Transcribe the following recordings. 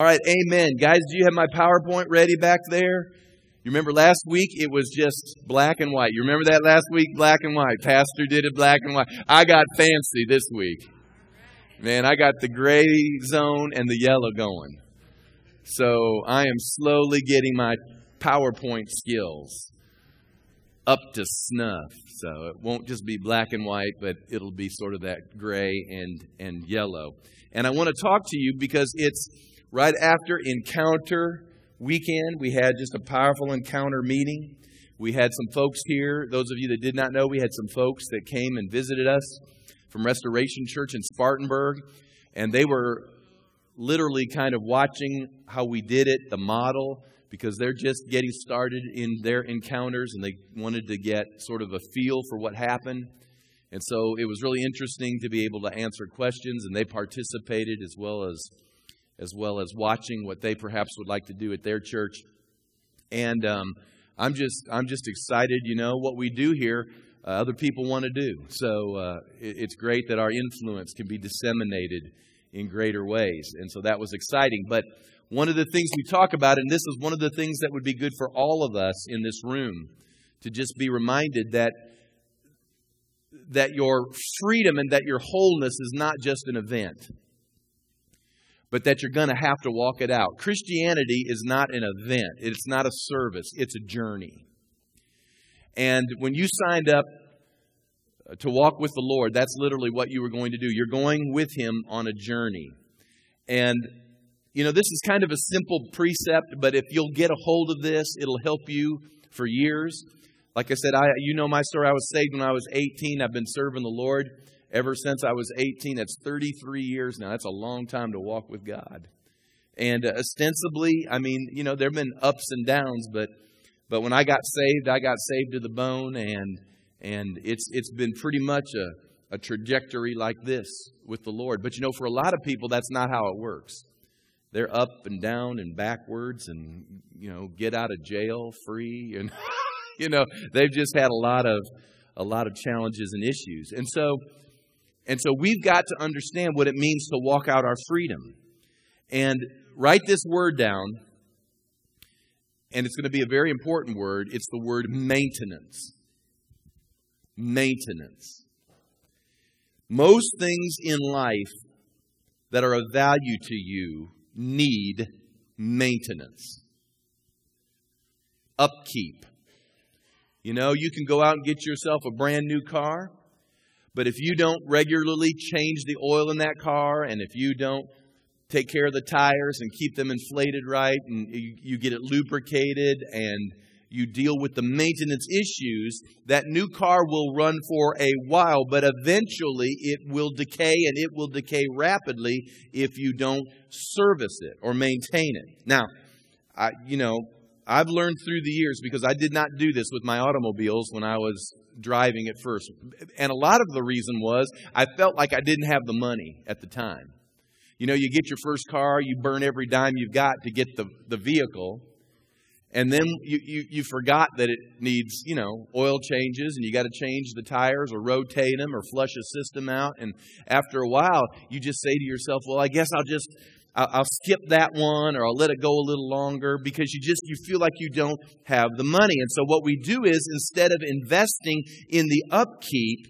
All right, amen. Guys, do you have my PowerPoint ready back there? You remember last week it was just black and white. You remember that last week, black and white? Pastor did it black and white. I got fancy this week. Man, I got the gray zone and the yellow going. So I am slowly getting my PowerPoint skills up to snuff. So it won't just be black and white, but it'll be sort of that gray and, and yellow. And I want to talk to you because it's right after Encounter Weekend. We had just a powerful encounter meeting. We had some folks here. Those of you that did not know, we had some folks that came and visited us from Restoration Church in Spartanburg. And they were literally kind of watching how we did it, the model, because they're just getting started in their encounters and they wanted to get sort of a feel for what happened. And so it was really interesting to be able to answer questions, and they participated as well as as well as watching what they perhaps would like to do at their church. And um, I'm just I'm just excited. You know what we do here, uh, other people want to do. So uh, it, it's great that our influence can be disseminated in greater ways. And so that was exciting. But one of the things we talk about, and this is one of the things that would be good for all of us in this room, to just be reminded that that your freedom and that your wholeness is not just an event, but that you're going to have to walk it out. Christianity is not an event, it's not a service, it's a journey. And when you signed up uh, to walk with the Lord, that's literally what you were going to do. You're going with Him on a journey. And, you know, this is kind of a simple precept, but if you'll get a hold of this, it'll help you for years. Like I said, I, you know my story. I was saved when I was 18. I've been serving the Lord ever since I was 18. That's 33 years now. That's a long time to walk with God. And uh, ostensibly, I mean, you know, there have been ups and downs, but but when I got saved, I got saved to the bone, and and it's it's been pretty much a, a trajectory like this with the Lord. But you know, for a lot of people, that's not how it works. They're up and down and backwards, and you know, get out of jail free, and you know, they've just had a lot of a lot of challenges and issues, and so and so we've got to understand what it means to walk out our freedom. And write this word down, and it's going to be a very important word. It's the word maintenance. Maintenance. Most things in life that are of value to you need maintenance, upkeep. You know, you can go out and get yourself a brand new car, but if you don't regularly change the oil in that car, and if you don't take care of the tires and keep them inflated right, and you, you get it lubricated, and you deal with the maintenance issues, that new car will run for a while, but eventually it will decay, and it will decay rapidly if you don't service it or maintain it. Now, I, you know, I've learned through the years because I did not do this with my automobiles when I was driving at first. And a lot of the reason was I felt like I didn't have the money at the time. You know, you get your first car, you burn every dime you've got to get the, the vehicle. And then you, you, you forgot that it needs, you know, oil changes and you got to change the tires or rotate them or flush a system out. And after a while, you just say to yourself, well, I guess I'll just I'll skip that one or I'll let it go a little longer because you just you feel like you don't have the money. And so what we do is instead of investing in the upkeep,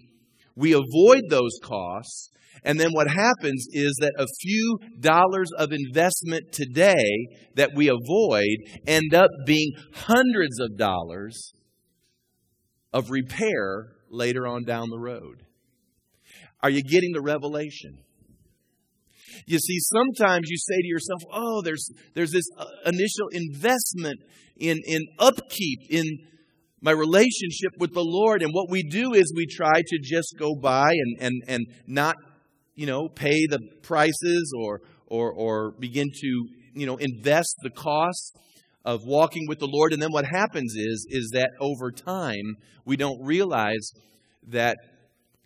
we avoid those costs. And then what happens is that a few dollars of investment today that we avoid end up being hundreds of dollars of repair later on down the road. Are you getting the revelation? You see, sometimes you say to yourself, oh, there's, there's this uh, initial investment in, in upkeep, in my relationship with the Lord. And what we do is we try to just go by and, and, and not, you know, pay the prices or, or, or begin to, you know, invest the costs of walking with the Lord. And then what happens is, is that over time, we don't realize that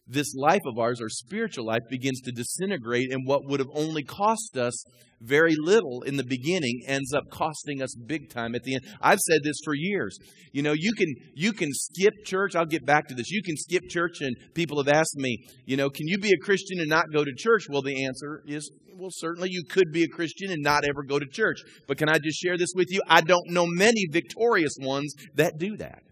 this life of ours, our spiritual life, begins to disintegrate, and what would have only cost us very little in the beginning ends up costing us big time at the end. I've said this for years. You know, you can you can skip church. I'll get back to this. You can skip church, and people have asked me, you know, can you be a Christian and not go to church? Well, the answer is, well, certainly you could be a Christian and not ever go to church. But can I just share this with you? I don't know many victorious ones that do that.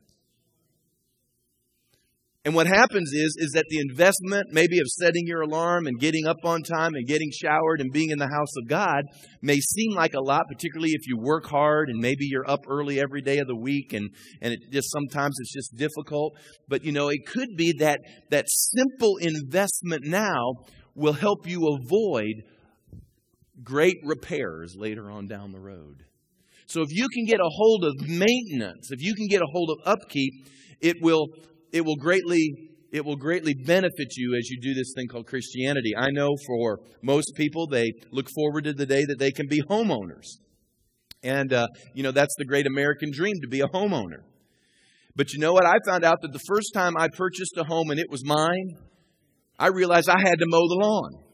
And what happens is, is that the investment, maybe of setting your alarm and getting up on time and getting showered and being in the house of God, may seem like a lot, particularly if you work hard and maybe you're up early every day of the week and, and it just sometimes it's just difficult. But you know, it could be that that simple investment now will help you avoid great repairs later on down the road. So if you can get a hold of maintenance, if you can get a hold of upkeep, it will it will greatly it will greatly benefit you as you do this thing called Christianity. I know for most people, they look forward to the day that they can be homeowners. And, uh, you know, that's the great American dream to be a homeowner. But you know what? I found out that the first time I purchased a home and it was mine, I realized I had to mow the lawn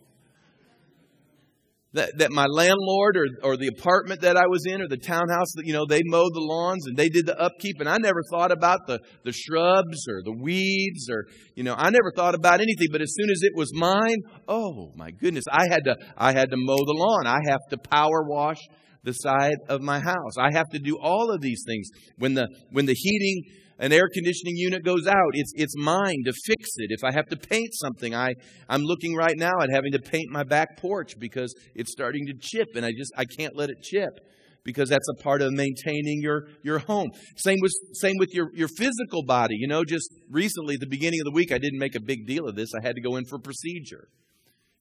that, that my landlord or, or the apartment that I was in or the townhouse, that you know, they mowed the lawns and they did the upkeep. And I never thought about the, the shrubs or the weeds or, you know, I never thought about anything. But as soon as it was mine, oh my goodness, I had to, I had to mow the lawn. I have to power wash the side of my house. I have to do all of these things. When the, when the heating, an air conditioning unit goes out, it's, it's mine to fix it. If I have to paint something, I, I'm looking right now at having to paint my back porch because it's starting to chip and I just, I can't let it chip because that's a part of maintaining your, your home. Same with, same with your, your physical body. You know, just recently, at the beginning of the week, I didn't make a big deal of this. I had to go in for procedure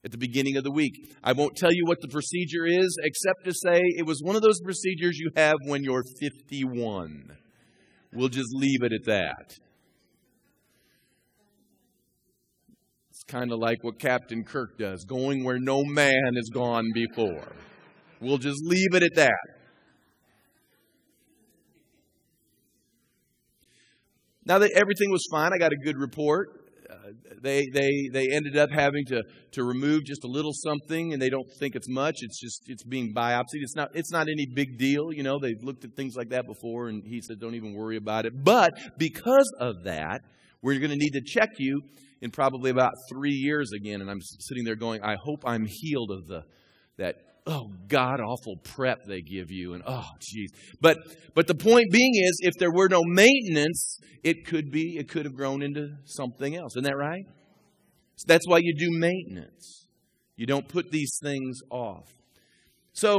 at the beginning of the week. I won't tell you what the procedure is, except to say it was one of those procedures you have when you're 51. We'll just leave it at that. It's kind of like what Captain Kirk does, going where no man has gone before. We'll just leave it at that. Now that everything was fine, I got a good report they, they, they ended up having to, to remove just a little something and they don't think it's much. It's just, it's being biopsied. It's not, it's not any big deal. You know, they've looked at things like that before and he said, don't even worry about it. But because of that, we're going to need to check you in probably about three years again. And I'm sitting there going, I hope I'm healed of the, that oh god awful prep they give you and oh jeez. But but the point being is if there were no maintenance it could be it could have grown into something else. Isn't that right? So that's why you do maintenance. You don't put these things off. So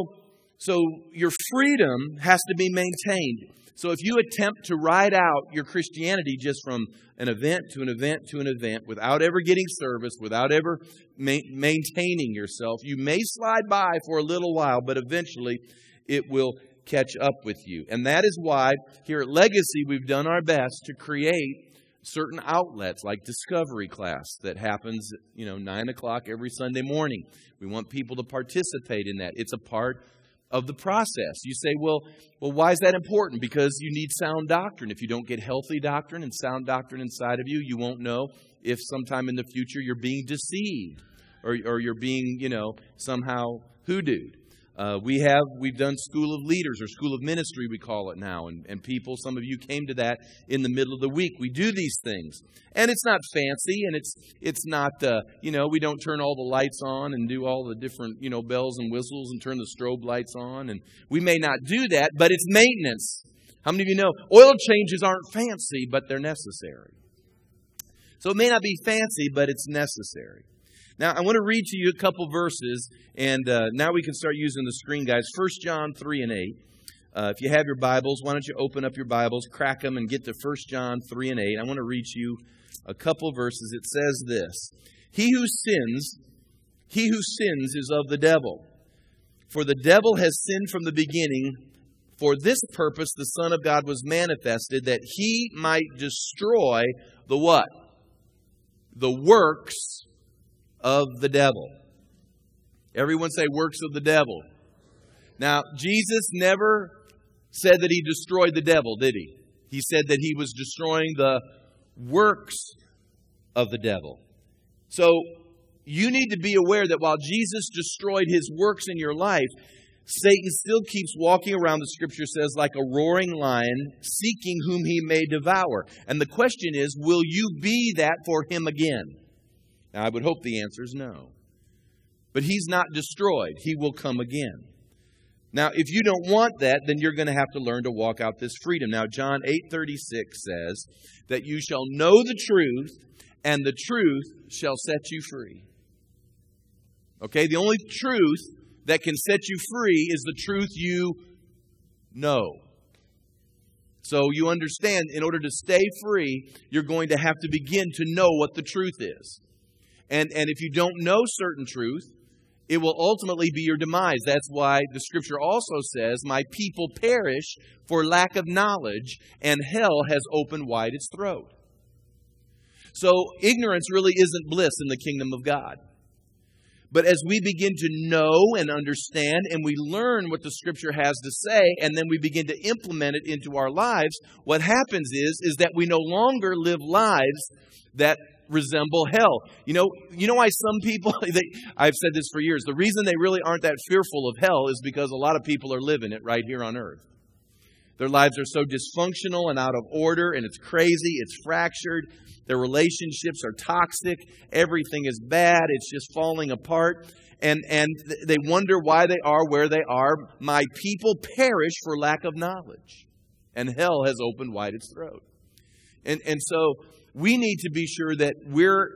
so your freedom has to be maintained. So if you attempt to ride out your Christianity just from an event to an event to an event without ever getting service, without ever ma- maintaining yourself, you may slide by for a little while, but eventually it will catch up with you. And that is why here at Legacy we've done our best to create certain outlets like discovery class that happens you know 9 o'clock every sunday morning. We want people to participate in that. It's a part of the process. You say, well, well, why is that important? Because you need sound doctrine. If you don't get healthy doctrine and sound doctrine inside of you, you won't know if sometime in the future you're being deceived or, or you're being, you know, somehow hoodooed. Uh, we have we've done school of leaders or school of ministry we call it now and, and people some of you came to that in the middle of the week. We do these things. And it's not fancy and it's it's not uh, you know we don't turn all the lights on and do all the different you know bells and whistles and turn the strobe lights on and we may not do that but it's maintenance. How many of you know oil changes aren't fancy but they're necessary? So it may not be fancy but it's necessary now, I want to read to you a couple verses, and uh, now we can start using the screen, guys. 1 John 3 and 8. Uh, if you have your Bibles, why don't you open up your Bibles, crack them, and get to 1 John 3 and 8. I want to read you a couple verses. It says this He who sins, he who sins is of the devil. For the devil has sinned from the beginning. For this purpose the Son of God was manifested, that he might destroy the what? The works of the devil. Everyone say works of the devil. Now, Jesus never said that he destroyed the devil, did he? He said that he was destroying the works of the devil. So you need to be aware that while Jesus destroyed his works in your life, Satan still keeps walking around, the scripture says, like a roaring lion, seeking whom he may devour. And the question is, will you be that for him again? I would hope the answer is no. But he's not destroyed, he will come again. Now, if you don't want that, then you're going to have to learn to walk out this freedom. Now, John 8:36 says that you shall know the truth, and the truth shall set you free. Okay, the only truth that can set you free is the truth you know. So you understand, in order to stay free, you're going to have to begin to know what the truth is. And, and if you don't know certain truth, it will ultimately be your demise. That's why the scripture also says, My people perish for lack of knowledge, and hell has opened wide its throat. So ignorance really isn't bliss in the kingdom of God. But as we begin to know and understand and we learn what the scripture has to say and then we begin to implement it into our lives, what happens is is that we no longer live lives that resemble hell. You know, you know why some people they, I've said this for years. The reason they really aren't that fearful of hell is because a lot of people are living it right here on earth. Their lives are so dysfunctional and out of order and it's crazy, it's fractured. Their relationships are toxic. Everything is bad. It's just falling apart. And, and they wonder why they are where they are. My people perish for lack of knowledge. And hell has opened wide its throat. And, and so we need to be sure that we're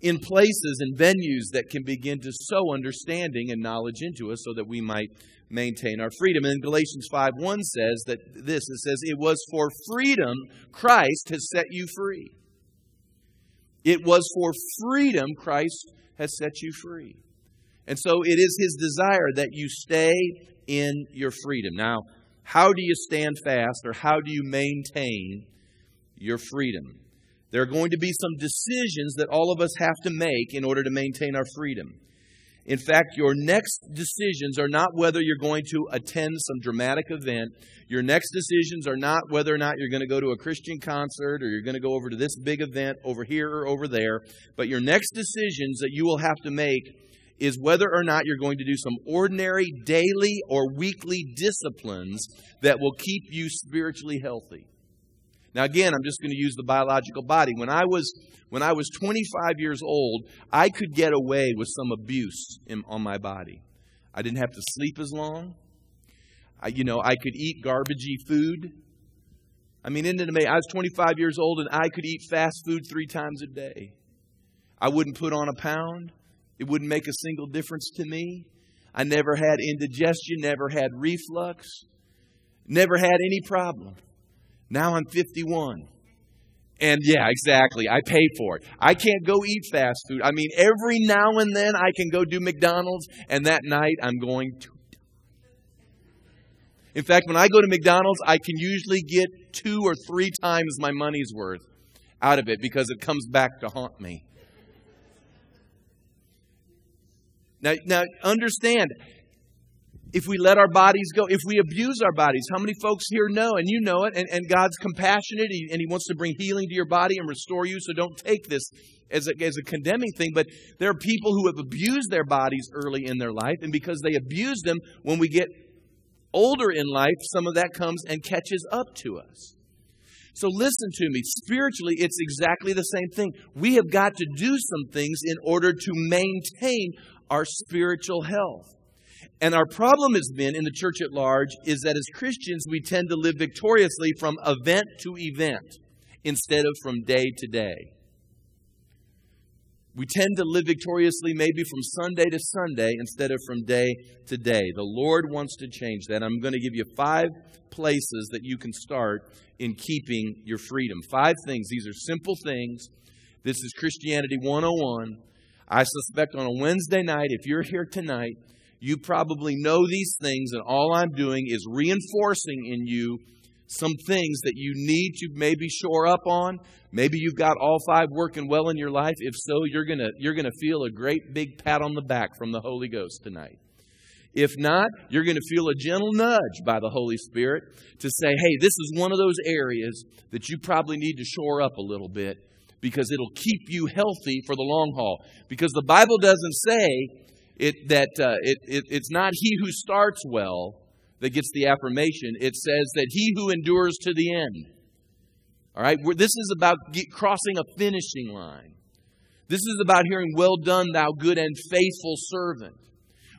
in places and venues that can begin to sow understanding and knowledge into us so that we might maintain our freedom. And Galatians 5 1 says that this it says, It was for freedom Christ has set you free. It was for freedom Christ has set you free. And so it is his desire that you stay in your freedom. Now, how do you stand fast or how do you maintain your freedom? There are going to be some decisions that all of us have to make in order to maintain our freedom. In fact, your next decisions are not whether you're going to attend some dramatic event. Your next decisions are not whether or not you're going to go to a Christian concert or you're going to go over to this big event over here or over there. But your next decisions that you will have to make is whether or not you're going to do some ordinary daily or weekly disciplines that will keep you spiritually healthy. Now, again, I'm just going to use the biological body. When I was when I was 25 years old, I could get away with some abuse in, on my body. I didn't have to sleep as long. I, you know, I could eat garbagey food. I mean, isn't it amazing? I was 25 years old and I could eat fast food three times a day. I wouldn't put on a pound. It wouldn't make a single difference to me. I never had indigestion, never had reflux, never had any problem. Now I'm 51. And yeah, exactly. I pay for it. I can't go eat fast food. I mean, every now and then I can go do McDonald's, and that night I'm going to. In fact, when I go to McDonald's, I can usually get two or three times my money's worth out of it because it comes back to haunt me. Now, now understand, if we let our bodies go, if we abuse our bodies, how many folks here know, and you know it, and, and God's compassionate and He wants to bring healing to your body and restore you, so don't take this as a, as a condemning thing, but there are people who have abused their bodies early in their life, and because they abuse them, when we get older in life, some of that comes and catches up to us. So listen to me. Spiritually, it's exactly the same thing. We have got to do some things in order to maintain our spiritual health. And our problem has been in the church at large is that as Christians, we tend to live victoriously from event to event instead of from day to day. We tend to live victoriously maybe from Sunday to Sunday instead of from day to day. The Lord wants to change that. I'm going to give you five places that you can start in keeping your freedom. Five things. These are simple things. This is Christianity 101. I suspect on a Wednesday night, if you're here tonight, you probably know these things, and all I'm doing is reinforcing in you some things that you need to maybe shore up on. Maybe you've got all five working well in your life. If so, you're going to you're going to feel a great big pat on the back from the Holy Ghost tonight. If not, you're going to feel a gentle nudge by the Holy Spirit to say, hey, this is one of those areas that you probably need to shore up a little bit because it'll keep you healthy for the long haul. Because the Bible doesn't say it, that uh, it, it, it's not he who starts well that gets the affirmation. It says that he who endures to the end. All right? This is about get, crossing a finishing line. This is about hearing, Well done, thou good and faithful servant.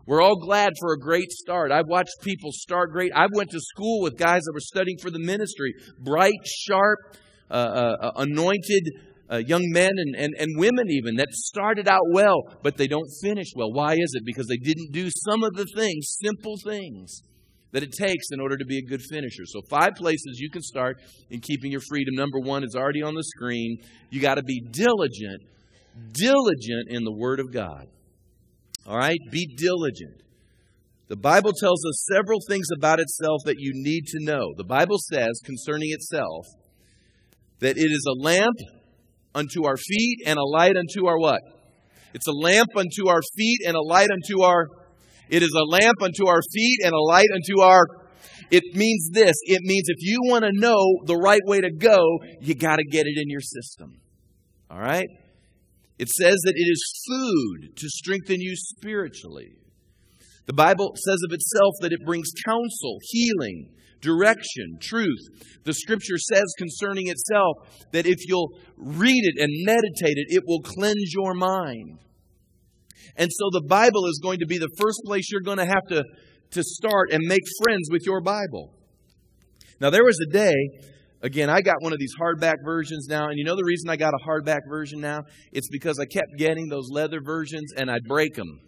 We're all glad for a great start. I've watched people start great. I went to school with guys that were studying for the ministry, bright, sharp, uh, uh, uh anointed uh, young men and, and, and women, even that started out well, but they don't finish well. Why is it? Because they didn't do some of the things, simple things, that it takes in order to be a good finisher. So, five places you can start in keeping your freedom. Number one is already on the screen. You got to be diligent, diligent in the Word of God. All right? Be diligent. The Bible tells us several things about itself that you need to know. The Bible says concerning itself that it is a lamp unto our feet and a light unto our what? It's a lamp unto our feet and a light unto our. It is a lamp unto our feet and a light unto our. It means this. It means if you want to know the right way to go, you got to get it in your system. All right? It says that it is food to strengthen you spiritually. The Bible says of itself that it brings counsel, healing, direction, truth. The scripture says concerning itself that if you'll read it and meditate it, it will cleanse your mind. And so the Bible is going to be the first place you're going to have to, to start and make friends with your Bible. Now, there was a day, again, I got one of these hardback versions now, and you know the reason I got a hardback version now? It's because I kept getting those leather versions and I'd break them.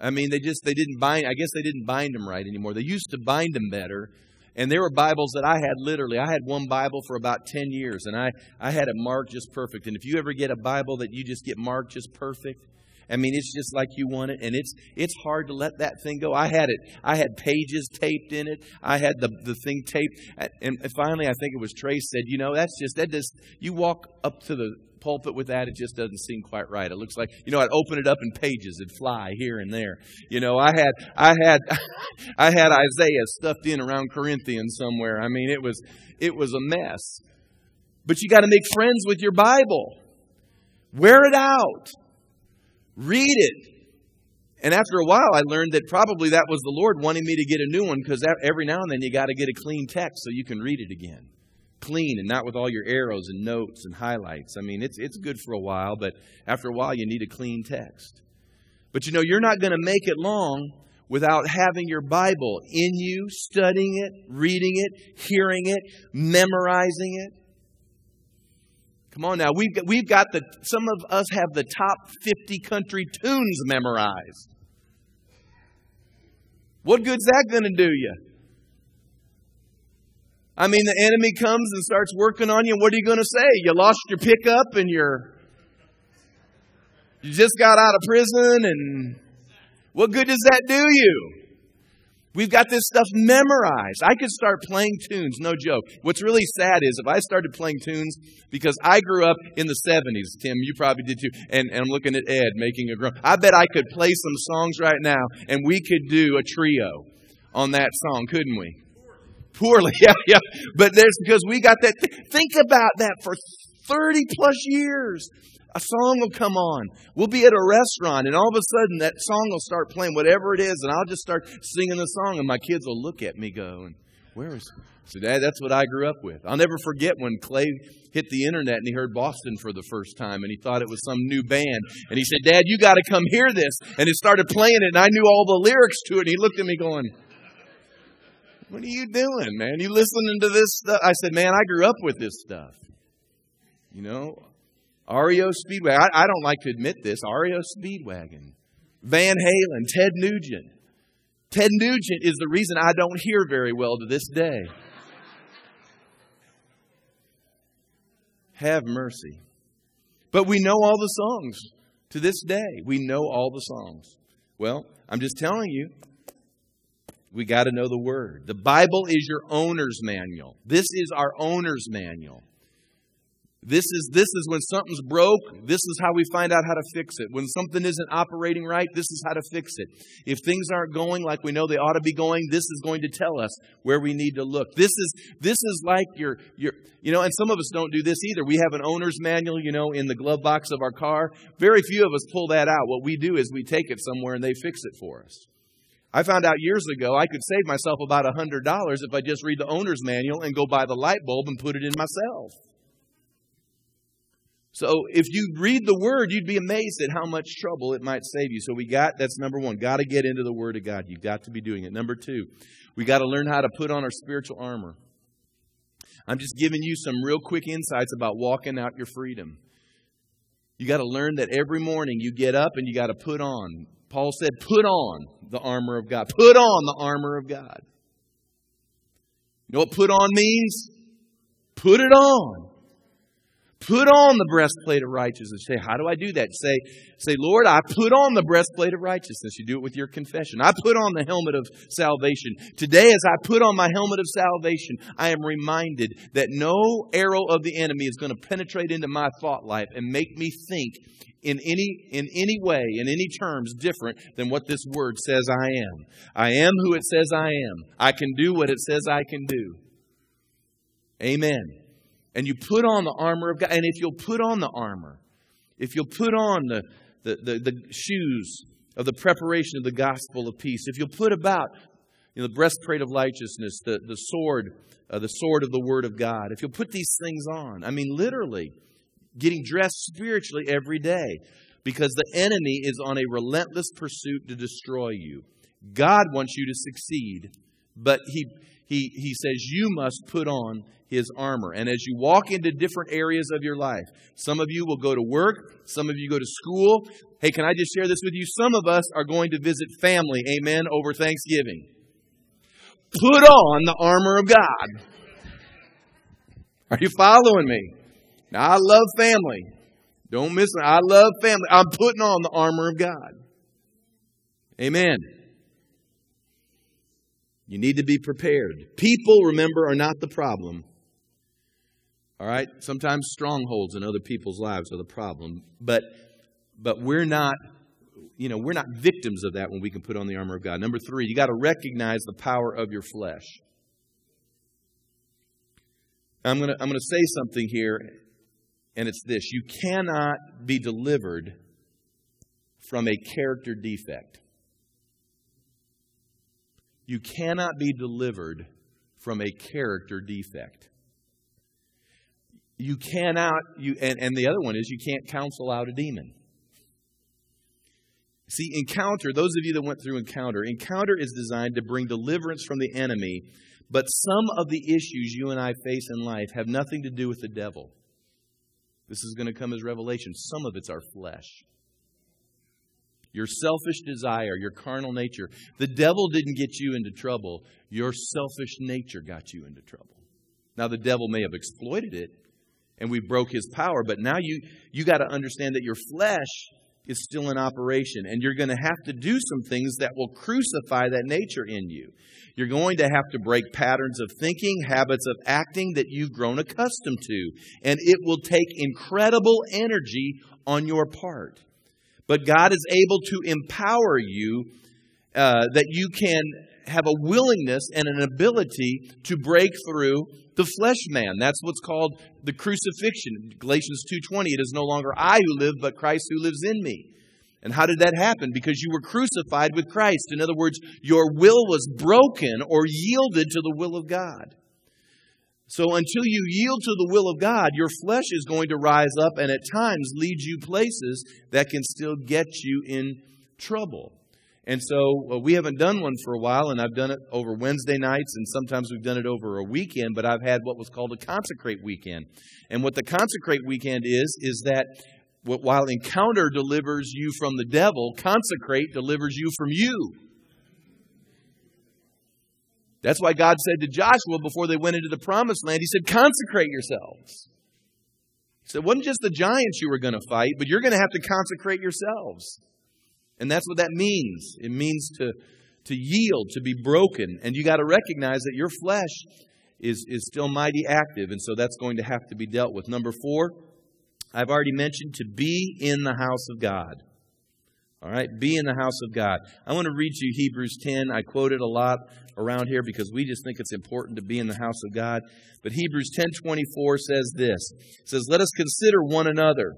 I mean, they just they didn't bind. I guess they didn't bind them right anymore. They used to bind them better, and there were Bibles that I had literally, I had one Bible for about 10 years, and I, I had it marked just perfect. And if you ever get a Bible that you just get marked just perfect, I mean, it's just like you want it, and it's it's hard to let that thing go. I had it. I had pages taped in it. I had the the thing taped, and finally, I think it was Trace said, "You know, that's just that just you walk up to the pulpit with that, it just doesn't seem quite right. It looks like, you know, I'd open it up in pages, it'd fly here and there. You know, I had, I had, I had Isaiah stuffed in around Corinthians somewhere. I mean, it was, it was a mess. But you got to make friends with your Bible. Wear it out. Read it. And after a while, I learned that probably that was the Lord wanting me to get a new one because every now and then you got to get a clean text so you can read it again clean and not with all your arrows and notes and highlights. I mean, it's, it's good for a while, but after a while, you need a clean text. But you know, you're not going to make it long without having your Bible in you, studying it, reading it, hearing it, memorizing it. Come on now, we've got, we've got the, some of us have the top 50 country tunes memorized. What good's that going to do you? I mean, the enemy comes and starts working on you. What are you going to say? You lost your pickup and you're, you just got out of prison and what good does that do you? We've got this stuff memorized. I could start playing tunes, no joke. What's really sad is if I started playing tunes, because I grew up in the 70s, Tim, you probably did too, and, and I'm looking at Ed making a groan. I bet I could play some songs right now and we could do a trio on that song, couldn't we? Poorly, yeah, yeah. But there's because we got that. Think about that for 30 plus years. A song will come on. We'll be at a restaurant, and all of a sudden that song will start playing, whatever it is, and I'll just start singing the song, and my kids will look at me going, Where is. So, Dad, that's what I grew up with. I'll never forget when Clay hit the internet and he heard Boston for the first time, and he thought it was some new band. And he said, Dad, you got to come hear this. And he started playing it, and I knew all the lyrics to it, and he looked at me going, what are you doing, man? You listening to this stuff? I said, Man, I grew up with this stuff. You know, REO Speedwagon. I, I don't like to admit this. REO Speedwagon. Van Halen. Ted Nugent. Ted Nugent is the reason I don't hear very well to this day. Have mercy. But we know all the songs to this day. We know all the songs. Well, I'm just telling you, we got to know the Word. The Bible is your owner's manual. This is our owner's manual. This is, this is when something's broke, this is how we find out how to fix it. When something isn't operating right, this is how to fix it. If things aren't going like we know they ought to be going, this is going to tell us where we need to look. This is, this is like your, your, you know, and some of us don't do this either. We have an owner's manual, you know, in the glove box of our car. Very few of us pull that out. What we do is we take it somewhere and they fix it for us. I found out years ago I could save myself about $100 if I just read the owner's manual and go buy the light bulb and put it in myself. So if you read the word, you'd be amazed at how much trouble it might save you. So we got that's number one. Got to get into the word of God. You've got to be doing it. Number two, we got to learn how to put on our spiritual armor. I'm just giving you some real quick insights about walking out your freedom. You got to learn that every morning you get up and you got to put on. Paul said, put on the armor of God. Put on the armor of God. You know what put on means? Put it on. Put on the breastplate of righteousness. Say, how do I do that? Say, say, Lord, I put on the breastplate of righteousness. You do it with your confession. I put on the helmet of salvation. Today, as I put on my helmet of salvation, I am reminded that no arrow of the enemy is going to penetrate into my thought life and make me think in any, in any way, in any terms different than what this word says I am. I am who it says I am. I can do what it says I can do. Amen and you put on the armor of God. And if you'll put on the armor, if you'll put on the, the, the, the shoes of the preparation of the gospel of peace, if you'll put about you know, the breastplate of righteousness, the, the sword, uh, the sword of the word of God, if you'll put these things on, I mean, literally, getting dressed spiritually every day, because the enemy is on a relentless pursuit to destroy you. God wants you to succeed, but he, he, he says you must put on his armor. And as you walk into different areas of your life, some of you will go to work, some of you go to school. Hey, can I just share this with you? Some of us are going to visit family, amen, over Thanksgiving. Put on the armor of God. Are you following me? Now, I love family. Don't miss it. I love family. I'm putting on the armor of God. Amen. You need to be prepared. People, remember, are not the problem. All right? Sometimes strongholds in other people's lives are the problem, but but we're not you know, we're not victims of that when we can put on the armor of God. Number 3, you got to recognize the power of your flesh. I'm going to I'm going to say something here and it's this. You cannot be delivered from a character defect. You cannot be delivered from a character defect. You cannot, you, and, and the other one is you can't counsel out a demon. See, encounter, those of you that went through encounter, encounter is designed to bring deliverance from the enemy, but some of the issues you and I face in life have nothing to do with the devil. This is going to come as revelation. Some of it's our flesh your selfish desire, your carnal nature. The devil didn't get you into trouble, your selfish nature got you into trouble. Now, the devil may have exploited it and we broke his power, but now you, you got to understand that your flesh is still in operation and you're going to have to do some things that will crucify that nature in you. You're going to have to break patterns of thinking, habits of acting that you've grown accustomed to, and it will take incredible energy on your part. But God is able to empower you uh, that you can have a willingness and an ability to break through the flesh man. That's what's called the crucifixion. Galatians 2:20 it is no longer I who live but Christ who lives in me. And how did that happen? Because you were crucified with Christ. In other words, your will was broken or yielded to the will of God. So until you yield to the will of God, your flesh is going to rise up and at times lead you places that can still get you in trouble. And so we haven't done one for a while, and I've done it over Wednesday nights, and sometimes we've done it over a weekend, but I've had what was called a consecrate weekend. And what the consecrate weekend is, is that while encounter delivers you from the devil, consecrate delivers you from you. That's why God said to Joshua before they went into the promised land, He said, consecrate yourselves. He said, it wasn't just the giants you were going to fight, but you're going to have to consecrate yourselves. And that's what that means. It means to, to yield, to be broken. And you got to recognize that your flesh is, is still mighty active, and so that's going to have to be dealt with. Number four, I've already mentioned to be in the house of God. All right, be in the house of God. I want to read you Hebrews 10. I quote it a lot around here because we just think it's important to be in the house of God. But Hebrews 10:24 says this. It says, "Let us consider one another.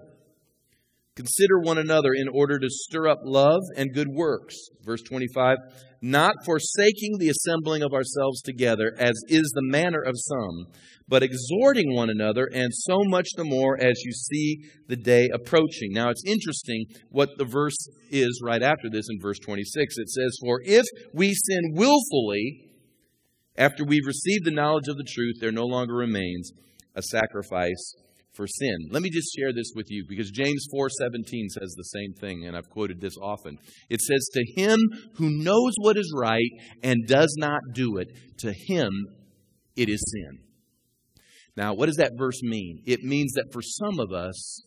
Consider one another in order to stir up love and good works." Verse 25, "Not forsaking the assembling of ourselves together as is the manner of some, but exhorting one another, and so much the more as you see the day approaching. Now, it's interesting what the verse is right after this in verse 26. It says, For if we sin willfully, after we've received the knowledge of the truth, there no longer remains a sacrifice for sin. Let me just share this with you because James 4:17 says the same thing and I've quoted this often. It says to him who knows what is right and does not do it, to him it is sin. Now, what does that verse mean? It means that for some of us,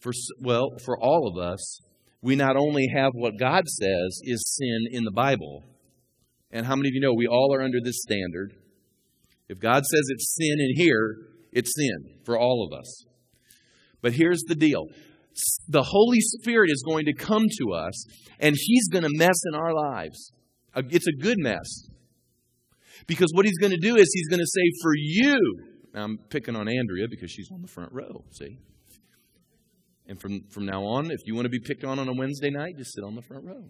for well, for all of us, we not only have what God says is sin in the Bible, and how many of you know we all are under this standard? If God says it's sin in here, it's sin for all of us. But here's the deal the Holy Spirit is going to come to us, and He's going to mess in our lives. It's a good mess. Because what he's going to do is he's going to say, For you, I'm picking on Andrea because she's on the front row, see? And from, from now on, if you want to be picked on on a Wednesday night, just sit on the front row.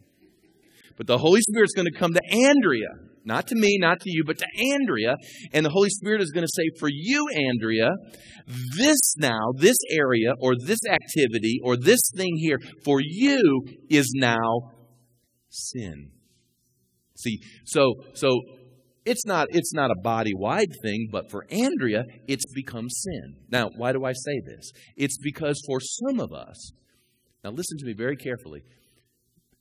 But the Holy Spirit's going to come to Andrea, not to me, not to you, but to Andrea. And the Holy Spirit is going to say, For you, Andrea, this now, this area, or this activity, or this thing here, for you is now sin. See, so, so it's not, it's not a body wide thing, but for Andrea, it's become sin. Now, why do I say this? It's because for some of us, now listen to me very carefully,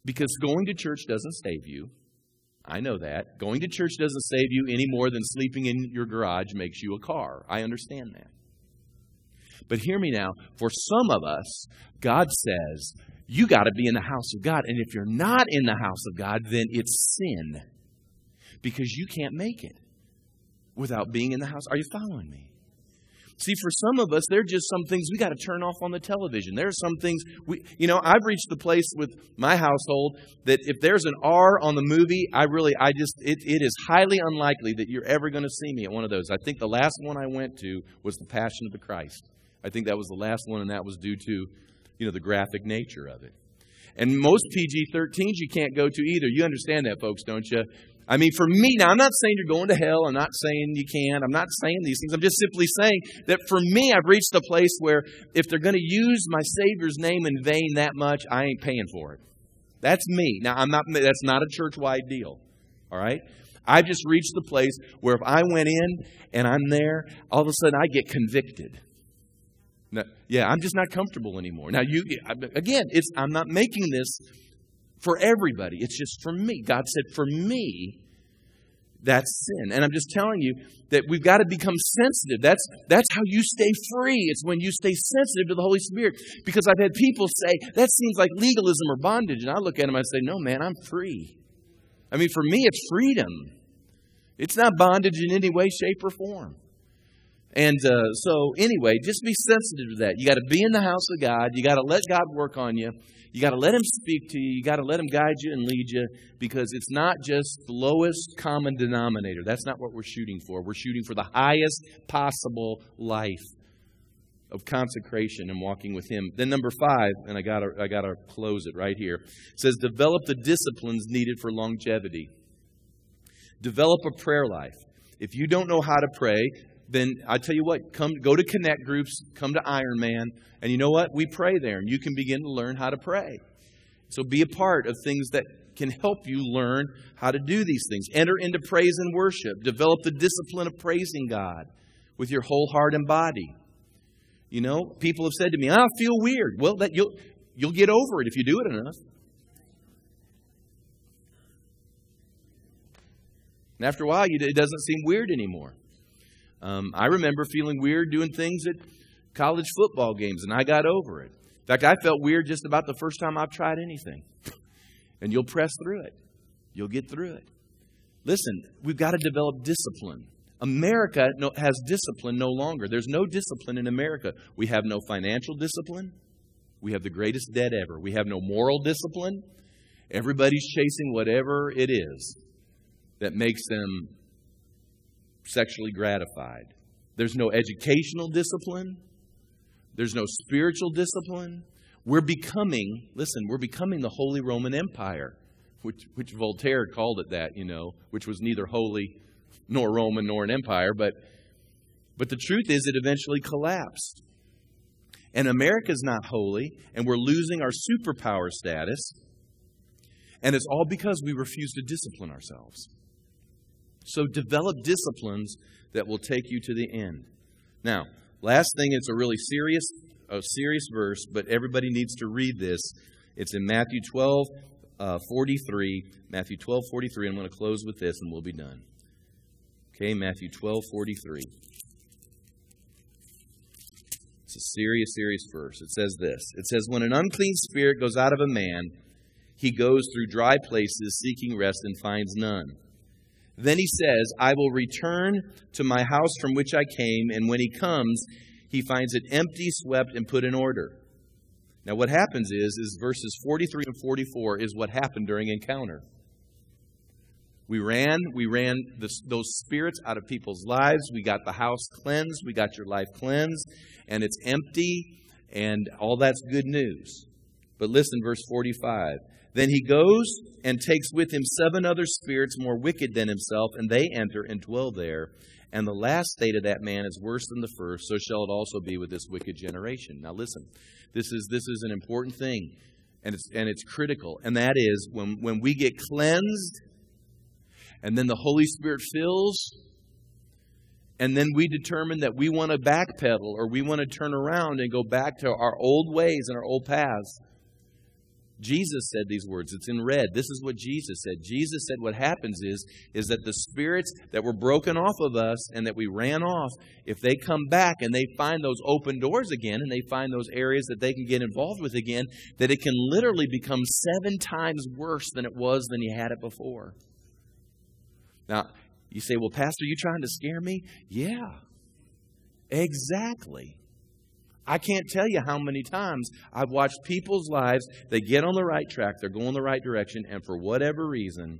because going to church doesn't save you. I know that. Going to church doesn't save you any more than sleeping in your garage makes you a car. I understand that. But hear me now. For some of us, God says, you got to be in the house of God. And if you're not in the house of God, then it's sin because you can't make it without being in the house. Are you following me? See, for some of us, there are just some things we got to turn off on the television. There are some things we, you know, I've reached the place with my household that if there's an R on the movie, I really, I just, it, it is highly unlikely that you're ever going to see me at one of those. I think the last one I went to was The Passion of the Christ. I think that was the last one, and that was due to, you know, the graphic nature of it. And most PG 13s you can't go to either. You understand that, folks, don't you? I mean, for me, now I'm not saying you're going to hell. I'm not saying you can't. I'm not saying these things. I'm just simply saying that for me, I've reached a place where if they're going to use my Savior's name in vain that much, I ain't paying for it. That's me. Now, I'm not, that's not a church wide deal. All right? I've just reached the place where if I went in and I'm there, all of a sudden I get convicted. Now, yeah, I'm just not comfortable anymore. Now, you again, it's I'm not making this for everybody. It's just for me. God said, for me, that's sin. And I'm just telling you that we've got to become sensitive. That's, that's how you stay free. It's when you stay sensitive to the Holy Spirit. Because I've had people say, that seems like legalism or bondage. And I look at them and I say, no, man, I'm free. I mean, for me, it's freedom. It's not bondage in any way, shape, or form. And uh, so, anyway, just be sensitive to that. You got to be in the house of God. You got to let God work on you. You got to let Him speak to you. You got to let Him guide you and lead you because it's not just the lowest common denominator. That's not what we're shooting for. We're shooting for the highest possible life of consecration and walking with Him. Then number five, and I got I got to close it right here. Says develop the disciplines needed for longevity. Develop a prayer life. If you don't know how to pray, then I tell you what, come go to connect groups, come to Iron Man, and you know what? We pray there, and you can begin to learn how to pray. So be a part of things that can help you learn how to do these things. Enter into praise and worship. Develop the discipline of praising God with your whole heart and body. You know, people have said to me, "I feel weird." Well, that you'll you'll get over it if you do it enough. And after a while, it doesn't seem weird anymore. Um, I remember feeling weird doing things at college football games, and I got over it. In fact, I felt weird just about the first time I've tried anything. and you'll press through it, you'll get through it. Listen, we've got to develop discipline. America no, has discipline no longer. There's no discipline in America. We have no financial discipline. We have the greatest debt ever. We have no moral discipline. Everybody's chasing whatever it is that makes them sexually gratified. There's no educational discipline. There's no spiritual discipline. We're becoming, listen, we're becoming the Holy Roman Empire, which, which Voltaire called it that, you know, which was neither holy nor Roman nor an empire, but, but the truth is it eventually collapsed. And America's not holy, and we're losing our superpower status. And it's all because we refuse to discipline ourselves. So develop disciplines that will take you to the end. Now, last thing, it's a really serious, a serious verse, but everybody needs to read this. It's in Matthew 12, uh, 43. Matthew 12, 43. I'm going to close with this and we'll be done. Okay, Matthew 12, 43. It's a serious, serious verse. It says this It says, When an unclean spirit goes out of a man, he goes through dry places seeking rest and finds none. Then he says, I will return to my house from which I came, and when he comes, he finds it empty, swept, and put in order. Now, what happens is, is verses 43 and 44 is what happened during encounter. We ran, we ran those spirits out of people's lives. We got the house cleansed. We got your life cleansed, and it's empty, and all that's good news. But listen, verse 45. Then he goes and takes with him seven other spirits more wicked than himself, and they enter and dwell there. And the last state of that man is worse than the first, so shall it also be with this wicked generation. Now listen, this is this is an important thing, and it's and it's critical, and that is when, when we get cleansed, and then the Holy Spirit fills, and then we determine that we want to backpedal or we want to turn around and go back to our old ways and our old paths Jesus said these words. It's in red. This is what Jesus said. Jesus said what happens is is that the spirits that were broken off of us and that we ran off, if they come back and they find those open doors again and they find those areas that they can get involved with again, that it can literally become 7 times worse than it was than you had it before. Now, you say, "Well, pastor, you trying to scare me?" Yeah. Exactly. I can't tell you how many times I've watched people's lives, they get on the right track, they're going the right direction, and for whatever reason,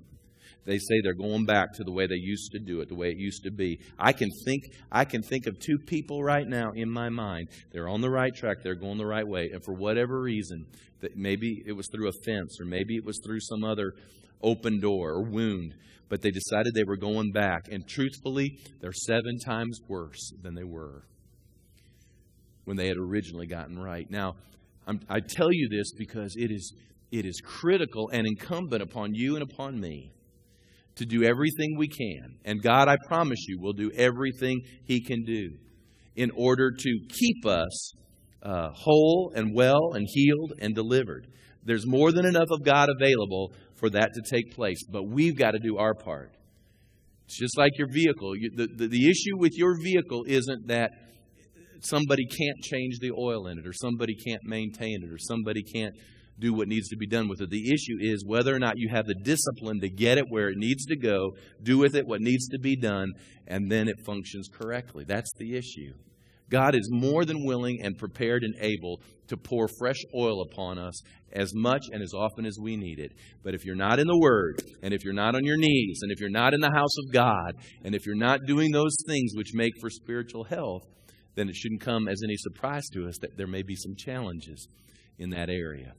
they say they're going back to the way they used to do it, the way it used to be. I can think I can think of two people right now in my mind. They're on the right track, they're going the right way, and for whatever reason, that maybe it was through a fence or maybe it was through some other open door or wound, but they decided they were going back, and truthfully, they're 7 times worse than they were when they had originally gotten right. Now, I'm, I tell you this because it is, it is critical and incumbent upon you and upon me to do everything we can. And God, I promise you, will do everything He can do in order to keep us uh, whole and well and healed and delivered. There's more than enough of God available for that to take place, but we've got to do our part. It's just like your vehicle. The, the, the issue with your vehicle isn't that somebody can't change the oil in it, or somebody can't maintain it, or somebody can't do what needs to be done with it. The issue is whether or not you have the discipline to get it where it needs to go, do with it what needs to be done, and then it functions correctly. That's the issue. God is more than willing and prepared and able to pour fresh oil upon us as much and as often as we need it. But if you're not in the Word, and if you're not on your knees, and if you're not in the house of God, and if you're not doing those things which make for spiritual health, then it shouldn't come as any surprise to us that there may be some challenges in that area.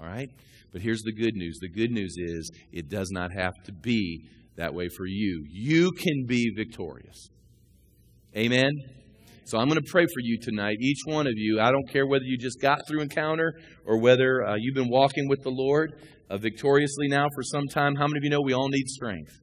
All right? But here's the good news the good news is it does not have to be that way for you. You can be victorious. Amen? So I'm going to pray for you tonight, each one of you. I don't care whether you just got through encounter or whether uh, you've been walking with the Lord uh, victoriously now for some time. How many of you know we all need strength?